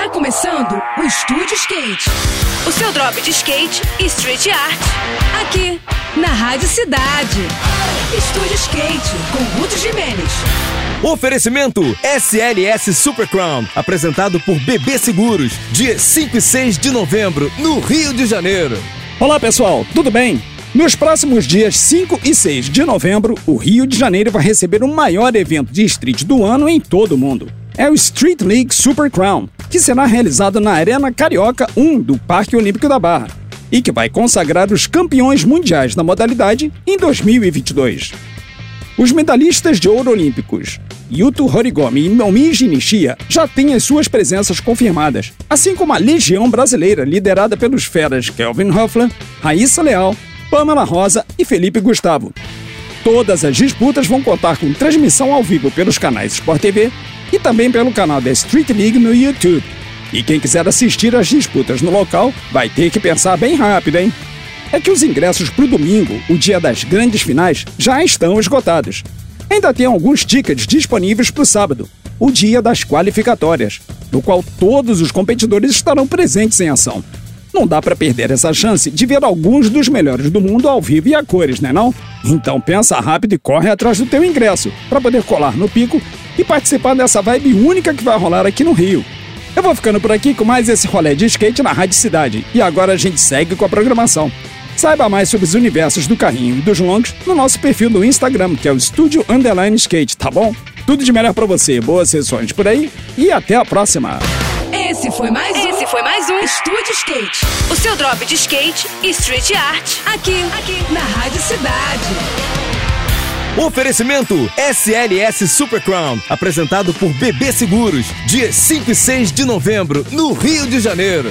Tá começando o Estúdio Skate. O seu drop de skate e street art. Aqui, na Rádio Cidade. Estúdio Skate, com Ruth Jimenez. Oferecimento SLS Super Crown, apresentado por BB Seguros, dia 5 e 6 de novembro, no Rio de Janeiro. Olá pessoal, tudo bem? Nos próximos dias 5 e 6 de novembro, o Rio de Janeiro vai receber o maior evento de street do ano em todo o mundo. É o Street League Super Crown, que será realizado na Arena Carioca 1 do Parque Olímpico da Barra e que vai consagrar os campeões mundiais da modalidade em 2022. Os medalhistas de ouro olímpicos Yuto Horigomi e Momiji Nishia já têm as suas presenças confirmadas, assim como a Legião Brasileira, liderada pelos feras Kelvin Hoffler, Raíssa Leal, Pamela Rosa e Felipe Gustavo. Todas as disputas vão contar com transmissão ao vivo pelos canais Sport TV e também pelo canal da Street League no YouTube. E quem quiser assistir às disputas no local vai ter que pensar bem rápido, hein? É que os ingressos para o domingo, o dia das grandes finais, já estão esgotados. Ainda tem alguns tickets disponíveis para o sábado, o dia das qualificatórias, no qual todos os competidores estarão presentes em ação. Não dá para perder essa chance de ver alguns dos melhores do mundo ao vivo e a cores, né não? Então pensa rápido e corre atrás do teu ingresso para poder colar no pico e participar dessa vibe única que vai rolar aqui no Rio. Eu vou ficando por aqui com mais esse rolê de skate na Rádio Cidade e agora a gente segue com a programação. Saiba mais sobre os universos do carrinho e dos longs no nosso perfil do Instagram, que é o Estúdio Underline Skate, tá bom? Tudo de melhor para você, boas sessões por aí e até a próxima! Esse foi mais foi mais um Estúdio Skate. O seu drop de skate e street art. Aqui, aqui, na Rádio Cidade. Oferecimento SLS Super Crown, apresentado por BB Seguros, dia 5 e 6 de novembro, no Rio de Janeiro.